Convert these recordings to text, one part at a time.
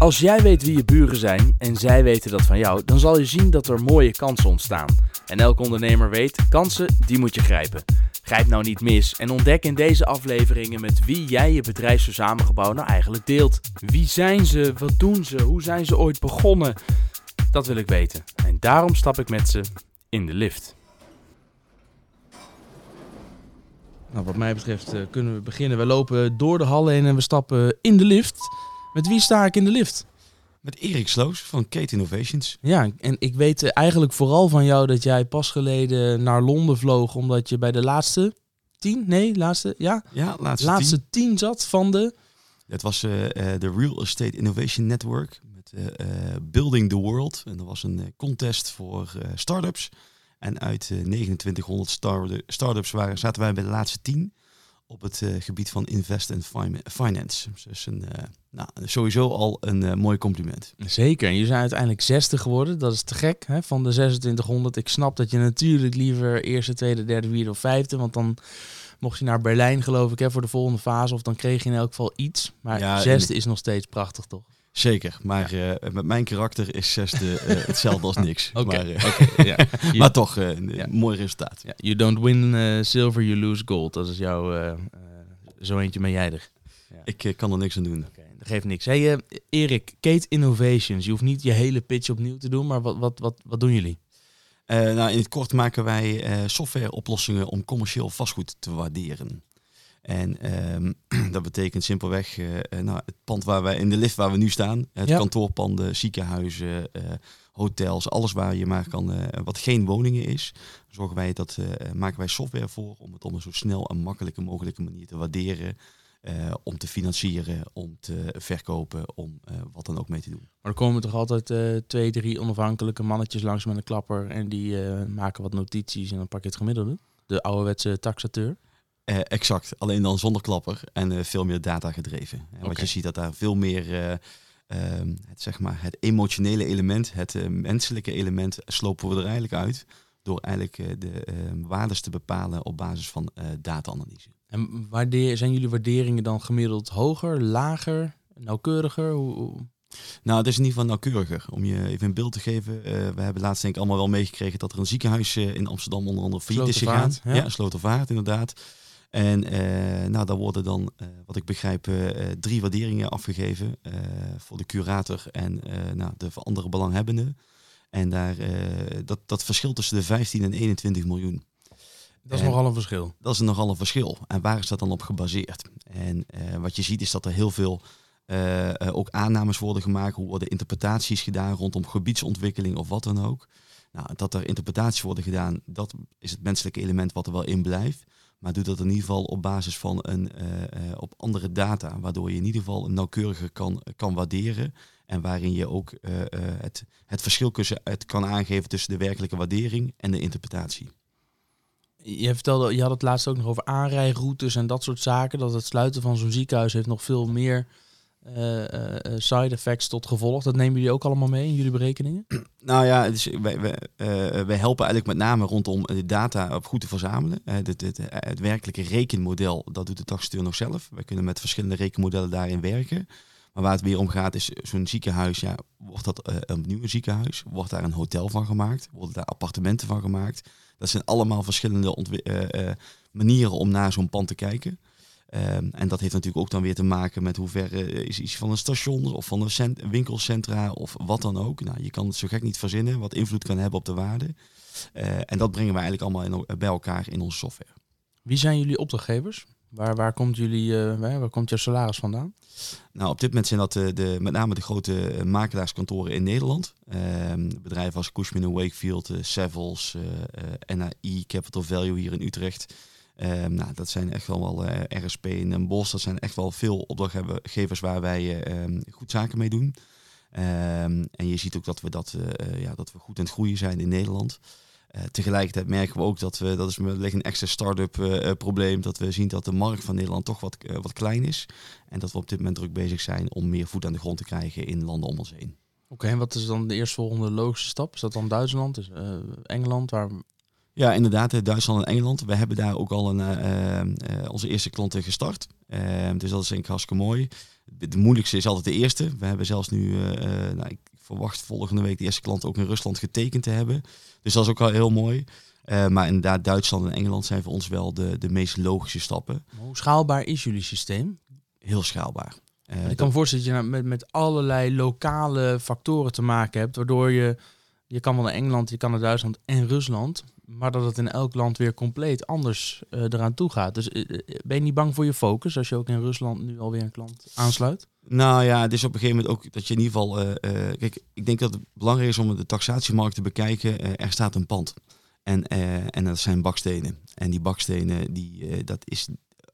Als jij weet wie je buren zijn en zij weten dat van jou, dan zal je zien dat er mooie kansen ontstaan. En elke ondernemer weet, kansen, die moet je grijpen. Grijp nou niet mis en ontdek in deze afleveringen met wie jij je bedrijfsverzamelgebouw nou eigenlijk deelt. Wie zijn ze? Wat doen ze? Hoe zijn ze ooit begonnen? Dat wil ik weten. En daarom stap ik met ze in de lift. Nou, wat mij betreft eh, kunnen we beginnen. We lopen door de hal heen en we stappen in de lift. Met wie sta ik in de lift? Met Erik Sloos van Kate Innovations. Ja, en ik weet eh, eigenlijk vooral van jou dat jij pas geleden naar Londen vloog omdat je bij de laatste tien, nee, laatste, ja, Ja, laatste, laatste tien. tien zat van de. Het was eh, eh, de Real Estate Innovation Network met Building the World. En dat was een contest voor eh startups. En uit eh, 2900 star- startups waren, zaten wij bij de laatste 10 op het eh, gebied van invest en fin- finance. Dus een, eh, nou, sowieso al een eh, mooi compliment. Zeker, en je zijn uiteindelijk zesde geworden. Dat is te gek hè, van de 2600. Ik snap dat je natuurlijk liever eerste, tweede, derde, vierde of vijfde. Want dan mocht je naar Berlijn, geloof ik, hè, voor de volgende fase. Of dan kreeg je in elk geval iets. Maar Ja, zesde is nog steeds prachtig, toch? Zeker, maar eh, met mijn karakter is zesde eh, hetzelfde als niks. Oké, Maar, eh, maar toch, een mooi resultaat. You don't win silver, you lose gold. Dat is jouw, zo eentje ben jij er. Ik kan er niks aan doen. Oké, dat geeft niks. Hey, Erik, Kate Innovations. Je hoeft niet je hele pitch opnieuw te doen, maar wat, wat, wat, wat doen jullie? Nou, in het kort maken wij softwareoplossingen om commercieel vastgoed te waarderen. En ehm, dat betekent simpelweg eh, eh, nou, het pand waar wij in de lift waar we nu staan, het Ja. kantoorpanden, ziekenhuizen, eh, hotels, alles waar je maar kan, wat geen woningen is, zorgen wij dat maken wij software voor om het op een zo snel en makkelijke mogelijke manier te waarderen, om te financieren, om te verkopen, om wat dan ook mee te doen. Maar er komen toch altijd twee, drie onafhankelijke mannetjes langs met een klapper en die maken wat notities en dan pak je het gemiddelde. De ouderwetse taxateur. Eh, exact, alleen dan zonder klapper en eh, veel meer data gedreven. En wat je ziet dat daar veel meer eh, ehm, het, zeg maar, het emotionele element, het menselijke element, slopen we er eigenlijk uit. Door eigenlijk de eh, waardes te bepalen op basis van data-analyse. En waardeer, zijn jullie waarderingen dan gemiddeld hoger, lager, nauwkeuriger? Hoe, Nou, het is in ieder geval nauwkeuriger. Om je even een beeld te geven. we hebben laatst denk ik allemaal wel meegekregen dat er een ziekenhuis in Amsterdam onder andere failliet is gegaan. Ja. Ja, Slotervaart inderdaad. En eh, nou, daar worden dan, eh, wat ik begrijp, eh, drie waarderingen afgegeven voor de curator en nou, de andere belanghebbenden. En daar, dat, dat verschilt tussen de 15 en 21 miljoen. dat is En- nogal een verschil. Dat is nogal een verschil. En waar is dat dan op gebaseerd? En wat je ziet is dat er heel veel ook aannames worden gemaakt. Hoe worden interpretaties gedaan rondom gebiedsontwikkeling of wat dan ook. Nou, dat er interpretaties worden gedaan, dat is het menselijke element wat er wel in blijft. Maar doe dat in ieder geval op basis van een, eh, eh, op andere data. Waardoor je in ieder geval nauwkeuriger kan, kan waarderen. En waarin je ook eh, het, het verschil tussen, het kan aangeven tussen de werkelijke waardering en de interpretatie. Je vertelde, je had het laatst ook nog over aanrijroutes en dat soort zaken. Dat het sluiten van zo'n ziekenhuis heeft nog veel meer side effects tot gevolg. Dat nemen jullie ook allemaal mee in jullie berekeningen? Nou ja, dus wij, eh, helpen eigenlijk met name rondom de data op goed te verzamelen. Eh, het, het, werkelijke rekenmodel, dat doet de taxateur nog zelf. Wij kunnen met verschillende rekenmodellen daarin werken. Maar waar het weer om gaat is zo'n ziekenhuis, ja, wordt dat eh, een nieuw ziekenhuis? Wordt daar een hotel van gemaakt? Worden daar appartementen van gemaakt? Dat zijn allemaal verschillende eh, eh, manieren om naar zo'n pand te kijken. Ehm, en dat heeft natuurlijk ook dan weer te maken met hoe ver eh, is iets van een station of van een cent- winkelcentra of wat dan ook. Nou, je kan het zo gek niet verzinnen wat invloed kan hebben op de waarde. Eh, en dat brengen we eigenlijk allemaal in, bij elkaar in onze software. Wie zijn jullie opdrachtgevers? Waar, waar, komt jullie, eh, waar, komt jouw salaris vandaan? Nou, op dit moment zijn dat de, de, met name de grote makelaarskantoren in Nederland. Ehm, bedrijven als Cushman Wakefield, Savills, eh, NAI, Capital Value hier in Utrecht. Ehm, nou, dat zijn echt wel wel eh, RSP Den Bosch. Dat zijn echt wel veel opdrachtgevers waar wij eh, ehm, goed zaken mee doen. Ehm, en je ziet ook dat we, dat, eh, eh, ja, dat we goed aan het groeien zijn in Nederland. Tegelijkertijd merken we ook dat we, dat is wellicht een extra start-up probleem, dat we zien dat de markt van Nederland toch wat, wat klein is. En dat we op dit moment druk bezig zijn om meer voet aan de grond te krijgen in landen om ons heen. Oké, en wat is dan de eerstvolgende logische stap? Is dat dan Duitsland? Engeland? Waar... Ja, inderdaad, eh, Duitsland en Engeland. We hebben daar ook al een, eh, eh, onze eerste klanten gestart. Eh, dus dat is denk ik hartstikke mooi. Het het moeilijkste is altijd de eerste. We hebben zelfs nu, nou, ik verwacht volgende week de eerste klant ook in Rusland getekend te hebben. Dus dat is ook wel heel mooi. maar inderdaad, Duitsland en Engeland zijn voor ons wel de, de meest logische stappen. Hoe schaalbaar is jullie systeem? Heel schaalbaar. ik kan me voorstellen dat je nou met, met allerlei lokale factoren te maken hebt, waardoor je, je kan wel naar Engeland, je kan naar Duitsland en Rusland, maar dat het in elk land weer compleet anders uh, eraan toe gaat. Dus uh, ben je niet bang voor je focus als je ook in Rusland nu alweer een klant aansluit? Nou ja, het is op een gegeven moment ook dat je in ieder geval. Kijk, ik denk dat het belangrijk is om de taxatiemarkt te bekijken. er staat een pand. En, en dat zijn bakstenen. En die bakstenen, die, dat is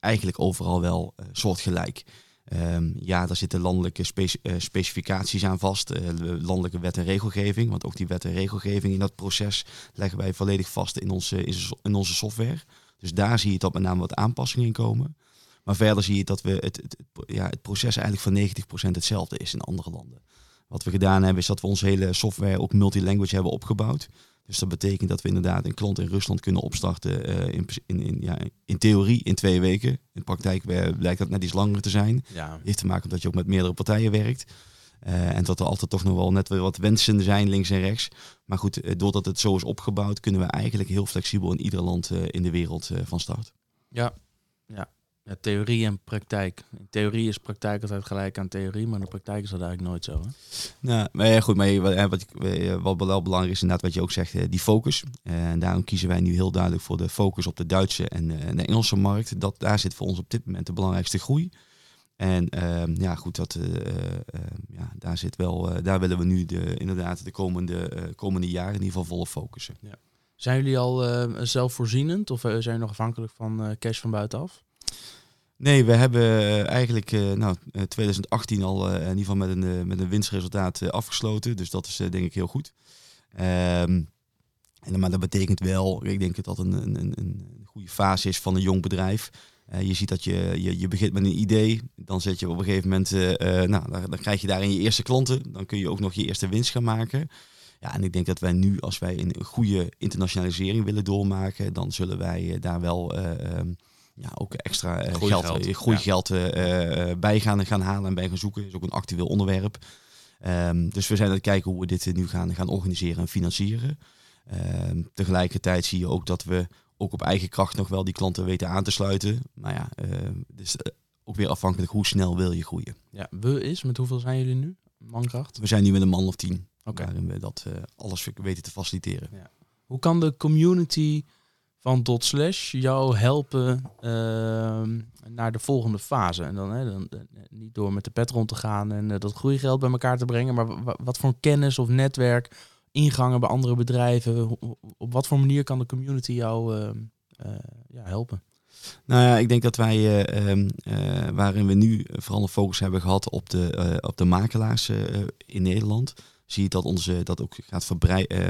eigenlijk overal wel soortgelijk. Um, ja, daar zitten landelijke uh, specificaties aan vast, uh, landelijke wet en regelgeving. Want ook die wet en regelgeving in dat proces leggen wij volledig vast in onze, in onze software. Dus daar zie je dat met name wat aanpassingen in komen. Maar verder zie je dat we het, het, ja, het proces eigenlijk voor 90% hetzelfde is in andere landen. Wat we gedaan hebben is dat we onze hele software ook multilanguage hebben opgebouwd. Dus dat betekent dat we inderdaad een klant in Rusland kunnen opstarten uh, in, in, in, ja, in theorie in twee weken. In praktijk blijkt dat net iets langer te zijn. Ja. Heeft te maken omdat je ook met meerdere partijen werkt. Uh, en dat er altijd toch nog wel net weer wat wensen zijn links en rechts. Maar goed, doordat het zo is opgebouwd, kunnen we eigenlijk heel flexibel in ieder land in de wereld van start. Ja, ja. Ja, theorie en praktijk. In theorie is praktijk altijd gelijk aan theorie, maar in de praktijk is dat eigenlijk nooit zo. Hè? Nou, maar ja, goed, maar wat, wat, wat wel belangrijk is, inderdaad, wat je ook zegt, die focus. En daarom kiezen wij nu heel duidelijk voor de focus op de Duitse en de Engelse markt. Dat, daar zit voor ons op dit moment de belangrijkste groei. En uh, ja, goed, dat, uh, uh, ja, daar, zit wel, daar willen we nu de, inderdaad de komende, komende jaren in ieder geval volle focussen. Ja. Zijn jullie al zelfvoorzienend of zijn jullie nog afhankelijk van cash van buitenaf? Nee, we hebben eh, eigenlijk uh, nou, 2018 eh, al in ieder geval met een, met een winstresultaat afgesloten. Dus dat is denk ik heel goed. En, maar dat betekent wel, ik denk dat dat een, een, een goede fase is van een jong bedrijf. je ziet dat je, je, je begint met een idee, dan zet je op een gegeven moment, nou, dan, dan, krijg je daarin je eerste klanten. Dan kun je ook nog je eerste winst gaan maken. Ja, en ik denk dat wij nu, als wij een goede internationalisering willen doormaken, dan zullen wij daar wel ehm, ja, ook extra uh, geld, geld, groeigeld ja. bij gaan, gaan halen en bij gaan zoeken. is ook een actueel onderwerp. Um, dus we zijn aan het kijken hoe we dit nu gaan, gaan organiseren en financieren. Um, tegelijkertijd zie je ook dat we ook op eigen kracht nog wel die klanten weten aan te sluiten. Maar ja, uh, dus ook weer afhankelijk hoe snel wil je groeien. Ja, we is, met hoeveel zijn jullie nu? Mankracht? We zijn nu met een man of tien. Okay. Waarin we dat alles weten te faciliteren. Ja. Hoe kan de community van dot slash jou helpen ehm, naar de volgende fase. En dan, hè, dan, eh, niet door met de pet rond te gaan en uh, dat groeigeld bij elkaar te brengen, maar wat voor kennis of netwerk, ingangen bij andere bedrijven, op wat voor manier kan de community jou ehm, eh, ja, helpen? Nou ja, ik denk dat wij, ehm, waarin we nu vooral een focus hebben gehad op de, op de makelaars in Nederland, zie je dat onze dat ook gaat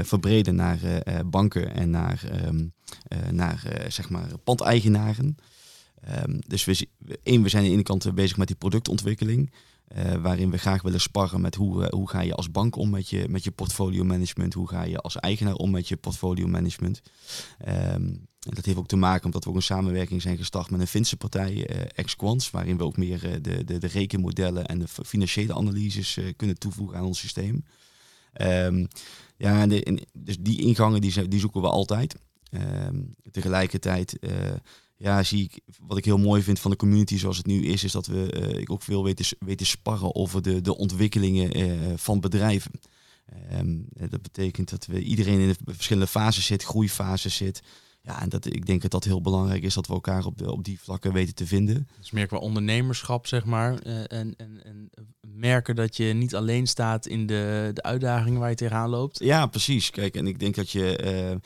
verbreden naar banken en naar eh, naar eh, zeg maar pandeigenaren. Um, dus we, één, we zijn aan de ene kant bezig met die productontwikkeling. Waarin we graag willen sparren met hoe, hoe ga je als bank om met je, met je portfolio management, hoe ga je als eigenaar om met je portfolio management. Um, en dat heeft ook te maken omdat we ook een samenwerking zijn gestart met een Finse partij, uh, Exquants, waarin we ook meer de, de, de rekenmodellen en de financiële analyses kunnen toevoegen aan ons systeem. Um, ja, de, dus die ingangen die, die zoeken we altijd. Ehm, tegelijkertijd uh, ja, zie ik, wat ik heel mooi vind van de community zoals het nu is, is dat we uh, ik ook veel weten, weten sparren over de, de ontwikkelingen uh, van bedrijven. Um, dat betekent dat we iedereen in de verschillende fases zit, groeifases zit. Ja, en dat, ik denk dat dat heel belangrijk is dat we elkaar op, de, op die vlakken weten te vinden. Dus meer qua ondernemerschap, zeg maar. en, en, en merken dat je niet alleen staat in de, de uitdagingen waar je tegenaan loopt. Ja, precies. Kijk, en ik denk dat je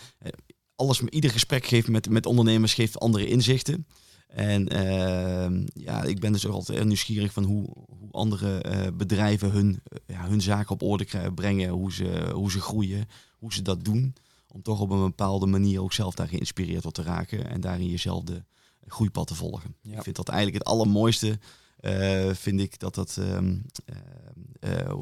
alles, ieder gesprek geeft met, met ondernemers geeft andere inzichten. En uh, ja, ik ben dus ook altijd nieuwsgierig van hoe, hoe andere uh, bedrijven hun, uh, ja, hun zaken op orde brengen, hoe ze, hoe ze groeien, hoe ze dat doen. Om toch op een bepaalde manier ook zelf daar geïnspireerd tot te raken en daarin jezelf de groeipad te volgen. Ja. Ik vind dat eigenlijk het allermooiste. Uh, vind ik dat dat. Um,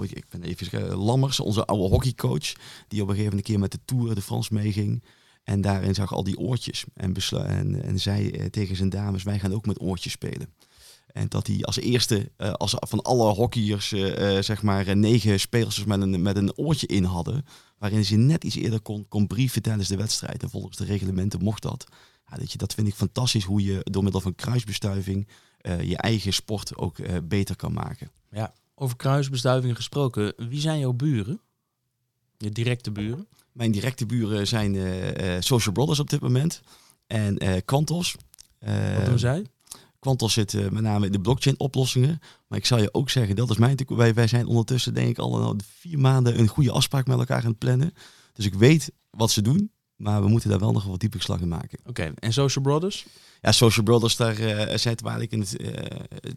ik ben even Lammers, onze oude hockeycoach, die op een gegeven moment keer met de Tour de France meeging. En daarin zag al die oortjes. En, en, en zei eh, tegen zijn dames, wij gaan ook met oortjes spelen. En dat hij als eerste, uh, als van alle hockeyers, uh, zeg maar, negen spelers met een, met een oortje in hadden. Waarin ze net iets eerder kon, kon brieven tijdens de wedstrijd. En volgens de reglementen mocht dat. Ja, dat, je, dat vind ik fantastisch hoe je door middel van kruisbestuiving je eigen sport ook beter kan maken. Ja, over kruisbestuiving gesproken. Wie zijn jouw buren? Je directe buren? Mijn directe buren zijn Social Brothers op dit moment. En Quantos. Wat doen zij? Quantos zit uh, met name in de blockchain oplossingen. Maar ik zal je ook zeggen, dat is mijn wij, wij zijn ondertussen denk ik al vier maanden een goede afspraak met elkaar aan het plannen. Dus ik weet wat ze doen, maar we moeten daar wel nog wat dieper slag in maken. Oké, en Social Brothers? Ja, Social Brothers, daar uh, zijn waar ik in het, uh,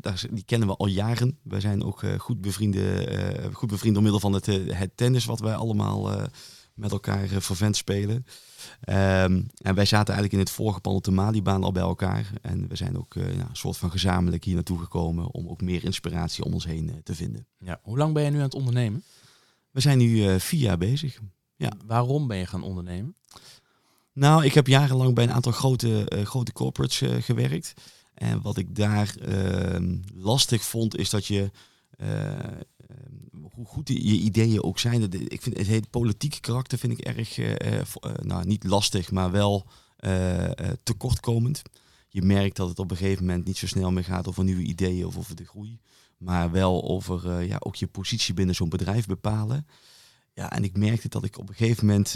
daar, die kennen we al jaren. Wij zijn ook goed, bevrienden, goed bevriend door middel van het, het tennis wat wij allemaal met elkaar vervent spelen. Ehm, en wij zaten eigenlijk in het vorige pand op de Malibaan al bij elkaar. En we zijn ook uh, een soort van gezamenlijk hier naartoe gekomen om ook meer inspiratie om ons heen uh, te vinden. Ja, hoe lang ben je nu aan het ondernemen? We zijn nu vier jaar bezig. Ja. Waarom ben je gaan ondernemen? Nou, ik heb jarenlang bij een aantal grote, grote corporates gewerkt. En wat ik daar ehm, lastig vond, is dat je hoe goed je ideeën ook zijn. Ik vind het hele politieke karakter vind ik erg, uh, nou niet lastig, maar wel tekortkomend. Je merkt dat het op een gegeven moment niet zo snel meer gaat over nieuwe ideeën of over de groei. Maar wel over ja, ook je positie binnen zo'n bedrijf bepalen. Ja, en ik merkte dat ik op een gegeven moment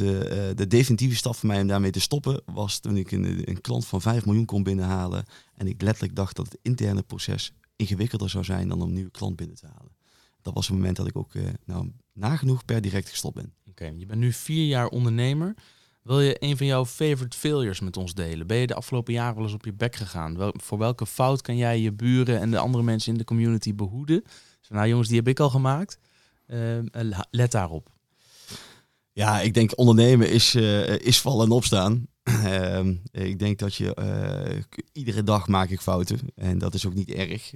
de definitieve stap voor mij om daarmee te stoppen was toen ik een, een klant van 5 miljoen kon binnenhalen. En ik letterlijk dacht dat het interne proces ingewikkelder zou zijn dan om een nieuwe klant binnen te halen dat was het moment dat ik ook uh, nou, nagenoeg per direct gestopt ben. Oké, je bent nu vier jaar ondernemer. Wil je een van jouw favorite failures met ons delen? Ben je de afgelopen jaren wel eens op je bek gegaan? Wel, voor welke fout kan jij je buren en de andere mensen in de community behoeden? nou jongens, die heb ik al gemaakt. Uh, let daarop. Ja, ik denk ondernemen is, uh, is vallen en opstaan. Ehm, ik denk dat je iedere dag maak ik fouten en dat is ook niet erg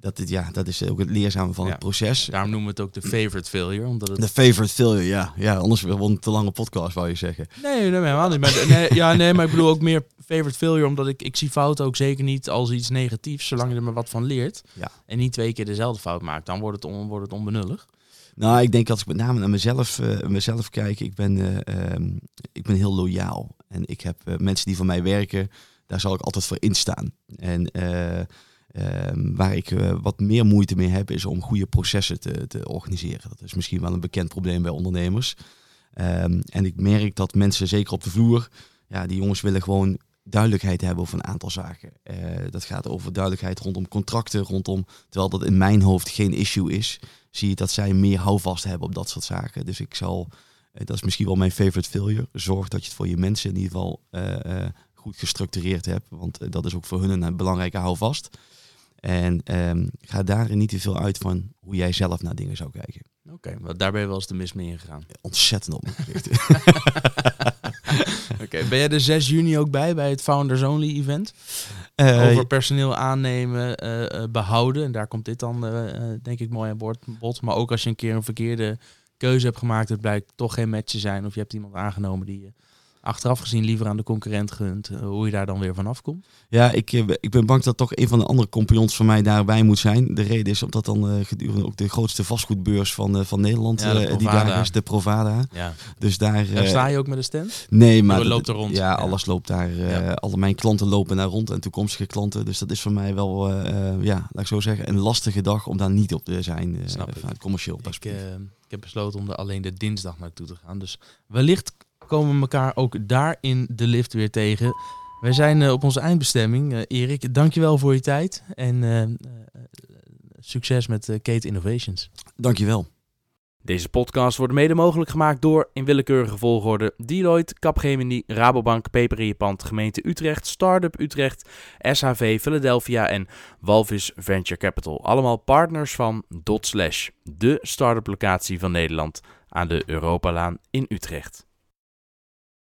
dat, dit, ja, dat is ook het leerzame van het proces. Daarom noemen we het ook de favorite failure. Omdat het... De favorite failure, ja. ja anders wel een te lange podcast, wou je zeggen. Nee, nee helemaal niet. Maar, nee, ja, nee, maar ik bedoel ook meer favorite failure, omdat ik, ik zie fouten ook zeker niet als iets negatiefs, zolang je er maar wat van leert. Ja. En niet twee keer dezelfde fout maakt, dan wordt het, on, wordt het onbenullig. Nou, ik denk als ik met name naar mezelf, uh, mezelf kijk, ik ben, uh, um, ik ben heel loyaal. En ik heb uh, mensen die voor mij werken, daar zal ik altijd voor instaan. En Ehm, waar ik uh, wat meer moeite mee heb, is om goede processen te, te, organiseren. Dat is misschien wel een bekend probleem bij ondernemers. Um, en ik merk dat mensen, zeker op de vloer, ja, die jongens willen gewoon duidelijkheid hebben over een aantal zaken. Uh, dat gaat over duidelijkheid rondom contracten, rondom, terwijl dat in mijn hoofd geen issue is, zie je dat zij meer houvast hebben op dat soort zaken. Dus ik zal, uh, dat is misschien wel mijn favorite failure, zorg dat je het voor je mensen in ieder geval goed gestructureerd hebt, want dat is ook voor hun een belangrijke houvast. En um, ga daar niet te veel uit van hoe jij zelf naar dingen zou kijken. Oké, okay, daar ben je wel eens de mis mee ingegaan. ontzettend op. Oké, ben jij de 6 juni ook bij, bij het Founders Only event? Uh, Over personeel aannemen, uh, behouden. En daar komt dit dan, denk ik, mooi aan bod. Maar ook als je een keer een verkeerde keuze hebt gemaakt, het blijkt toch geen match te zijn. Of je hebt iemand aangenomen die je achteraf gezien liever aan de concurrent gunt, eh, hoe je daar dan weer vanaf komt? Ja, ik, eh, ik ben bang dat toch een van de andere compagnons van mij daarbij moet zijn. De reden is omdat dan uh, gedurende ook de grootste vastgoedbeurs van, uh, van Nederland die daar is, de Provada. Ja. Dus daar, sta je ook met een stand? Nee, maar... loopt er rond. Ja, alles loopt daar. Alle mijn klanten lopen daar rond en toekomstige klanten. Dus dat is voor mij wel, ja, laat ik zo zeggen, een lastige dag om daar niet op te zijn. Snap vanuit commercieel perspectief. Ik, ik heb besloten om er alleen de dinsdag naartoe te gaan. Dus wellicht komen we elkaar ook daar in de lift weer tegen. Wij zijn uh, op onze eindbestemming. Uh, Erik, dankjewel voor je tijd. En uh, succes met Kate Innovations. Dankjewel. Deze podcast wordt mede mogelijk gemaakt door, in willekeurige volgorde, Deloitte, Capgemini, Rabobank, Peper in je pand, gemeente Utrecht, Startup Utrecht, SHV Philadelphia en Walvis Venture Capital. Allemaal partners van Dotslash, de start-up locatie van Nederland aan de Europalaan in Utrecht.